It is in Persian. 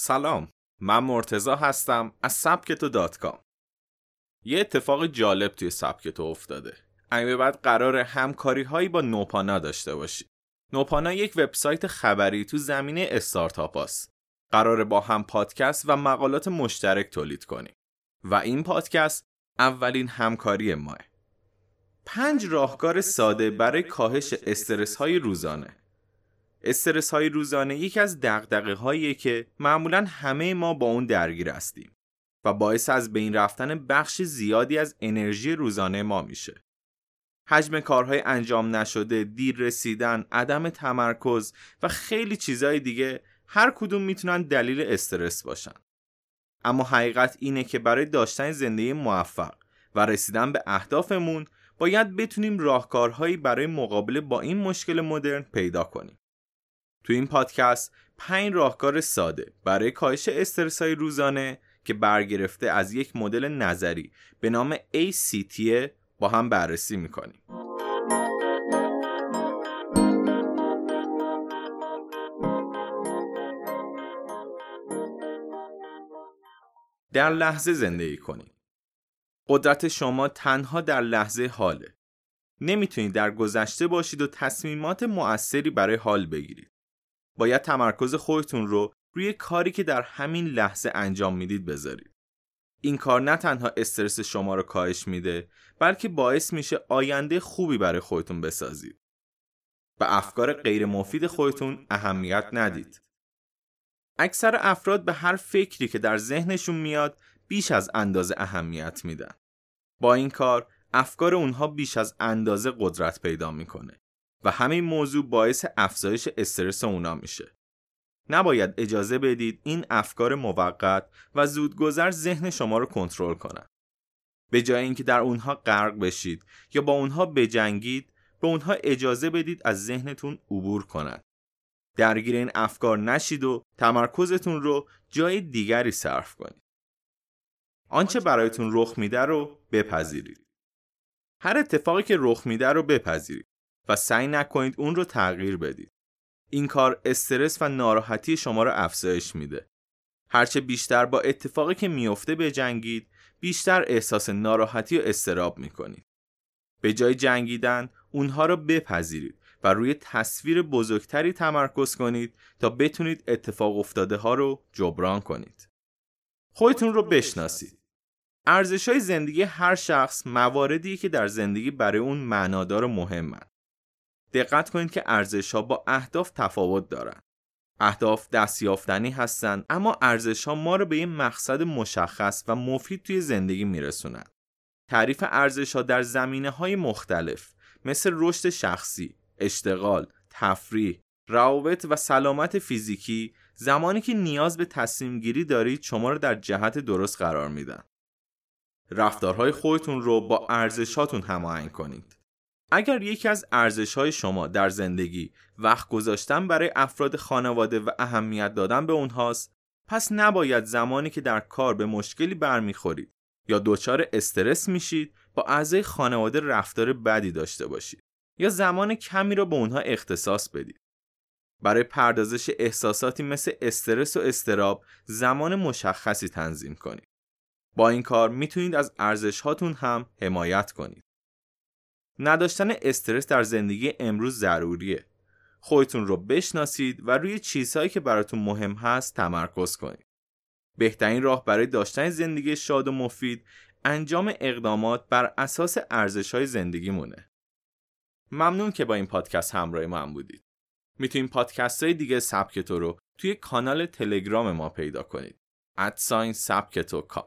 سلام من مرتزا هستم از سبکتو دات کام یه اتفاق جالب توی سبکتو افتاده. اگه بعد قرار همکاری هایی با نوپانا داشته باشی. نوپانا یک وبسایت خبری تو زمینه استارتاپ هاست. قراره با هم پادکست و مقالات مشترک تولید کنیم و این پادکست اولین همکاری ماه. پنج راهکار ساده برای کاهش استرس های روزانه. استرس های روزانه یکی از دقدقه هاییه که معمولا همه ما با اون درگیر هستیم و باعث از بین رفتن بخش زیادی از انرژی روزانه ما میشه. حجم کارهای انجام نشده، دیر رسیدن، عدم تمرکز و خیلی چیزهای دیگه هر کدوم می‌تونن دلیل استرس باشن. اما حقیقت اینه که برای داشتن زندگی موفق و رسیدن به اهدافمون باید بتونیم راهکارهایی برای مقابله با این مشکل مدرن پیدا کنیم. تو این پادکست پنج راهکار ساده برای کاهش استرس های روزانه که برگرفته از یک مدل نظری به نام ACT با هم بررسی می‌کنیم. در لحظه زندگی کنید. قدرت شما تنها در لحظه حاله. نمی‌تونید در گذشته باشید و تصمیمات مؤثری برای حال بگیرید. باید تمرکز خودتون رو روی کاری که در همین لحظه انجام می‌دید بذارید. این کار نه تنها استرس شما رو کاهش میده بلکه باعث میشه آینده خوبی برای خودتون بسازید. به افکار غیر مفید خودتون اهمیت ندید. اکثر افراد به هر فکری که در ذهنشون میاد بیش از اندازه اهمیت میدن. با این کار افکار اونها بیش از اندازه قدرت پیدا می‌کنه. و همین موضوع باعث افزایش استرس اونا میشه. نباید اجازه بدید این افکار موقت و زودگذر ذهن شما رو کنترل کنند. به جای اینکه در اونها غرق بشید یا با اونها بجنگید، به اونها اجازه بدید از ذهنتون عبور کنند. درگیر این افکار نشید و تمرکزتون رو جای دیگری صرف کنید. آنچه برایتون رخ میده رو بپذیرید. هر اتفاقی که رخ میده رو بپذیرید. و سعی نکنید اون رو تغییر بدید. این کار استرس و ناراحتی شما رو افزایش میده. هرچه بیشتر با اتفاقی که میفته بجنگید، بیشتر احساس ناراحتی و استراب می‌کنید. به جای جنگیدن، اونها رو بپذیرید و روی تصویر بزرگتری تمرکز کنید تا بتونید اتفاق افتاده ها رو جبران کنید. خودتون رو بشناسید. ارزش های زندگی هر شخص مواردی که در زندگی برای اون معنادار و مهمن. دقت کنید که ارزش ها با اهداف تفاوت دارند. اهداف دستیافتنی هستند اما ارزش ها ما رو به این مقصد مشخص و مفید توی زندگی میرسونند. تعریف ارزش ها در زمینه های مختلف مثل رشد شخصی، اشتغال، تفریح، روابط و سلامت فیزیکی زمانی که نیاز به تصمیم گیری دارید شما رو در جهت درست قرار میدن. رفتارهای خودتون رو با ارزشاتون هماهنگ کنید. اگر یکی از ارزش های شما در زندگی وقت گذاشتن برای افراد خانواده و اهمیت دادن به اونهاست پس نباید زمانی که در کار به مشکلی برمیخورید یا دچار استرس میشید با اعضای خانواده رفتار بدی داشته باشید یا زمان کمی را به اونها اختصاص بدید. برای پردازش احساساتی مثل استرس و استراب زمان مشخصی تنظیم کنید. با این کار می‌تونید از ارزش هاتون هم حمایت کنید. نداشتن استرس در زندگی امروز ضروریه. خودتون رو بشناسید و روی چیزهایی که براتون مهم هست تمرکز کنید. بهترین راه برای داشتن زندگی شاد و مفید انجام اقدامات بر اساس ارزش های زندگی مونه. ممنون که با این پادکست همراه من بودید. می‌تونید پادکست های دیگه سبکتو رو توی کانال تلگرام ما پیدا کنید. ادساین سبکتو کام